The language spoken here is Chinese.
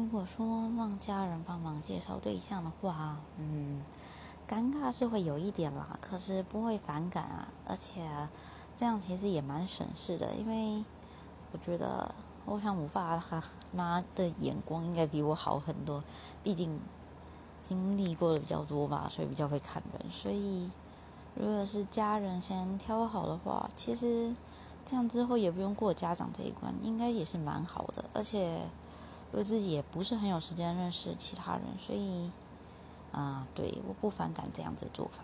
如果说让家人帮忙介绍对象的话，嗯，尴尬是会有一点啦，可是不会反感啊，而且这样其实也蛮省事的，因为我觉得，我想我爸他妈的眼光应该比我好很多，毕竟经历过的比较多吧，所以比较会看人，所以如果是家人先挑好的话，其实这样之后也不用过家长这一关，应该也是蛮好的，而且。为自己也不是很有时间认识其他人，所以，啊，对，我不反感这样子的做法。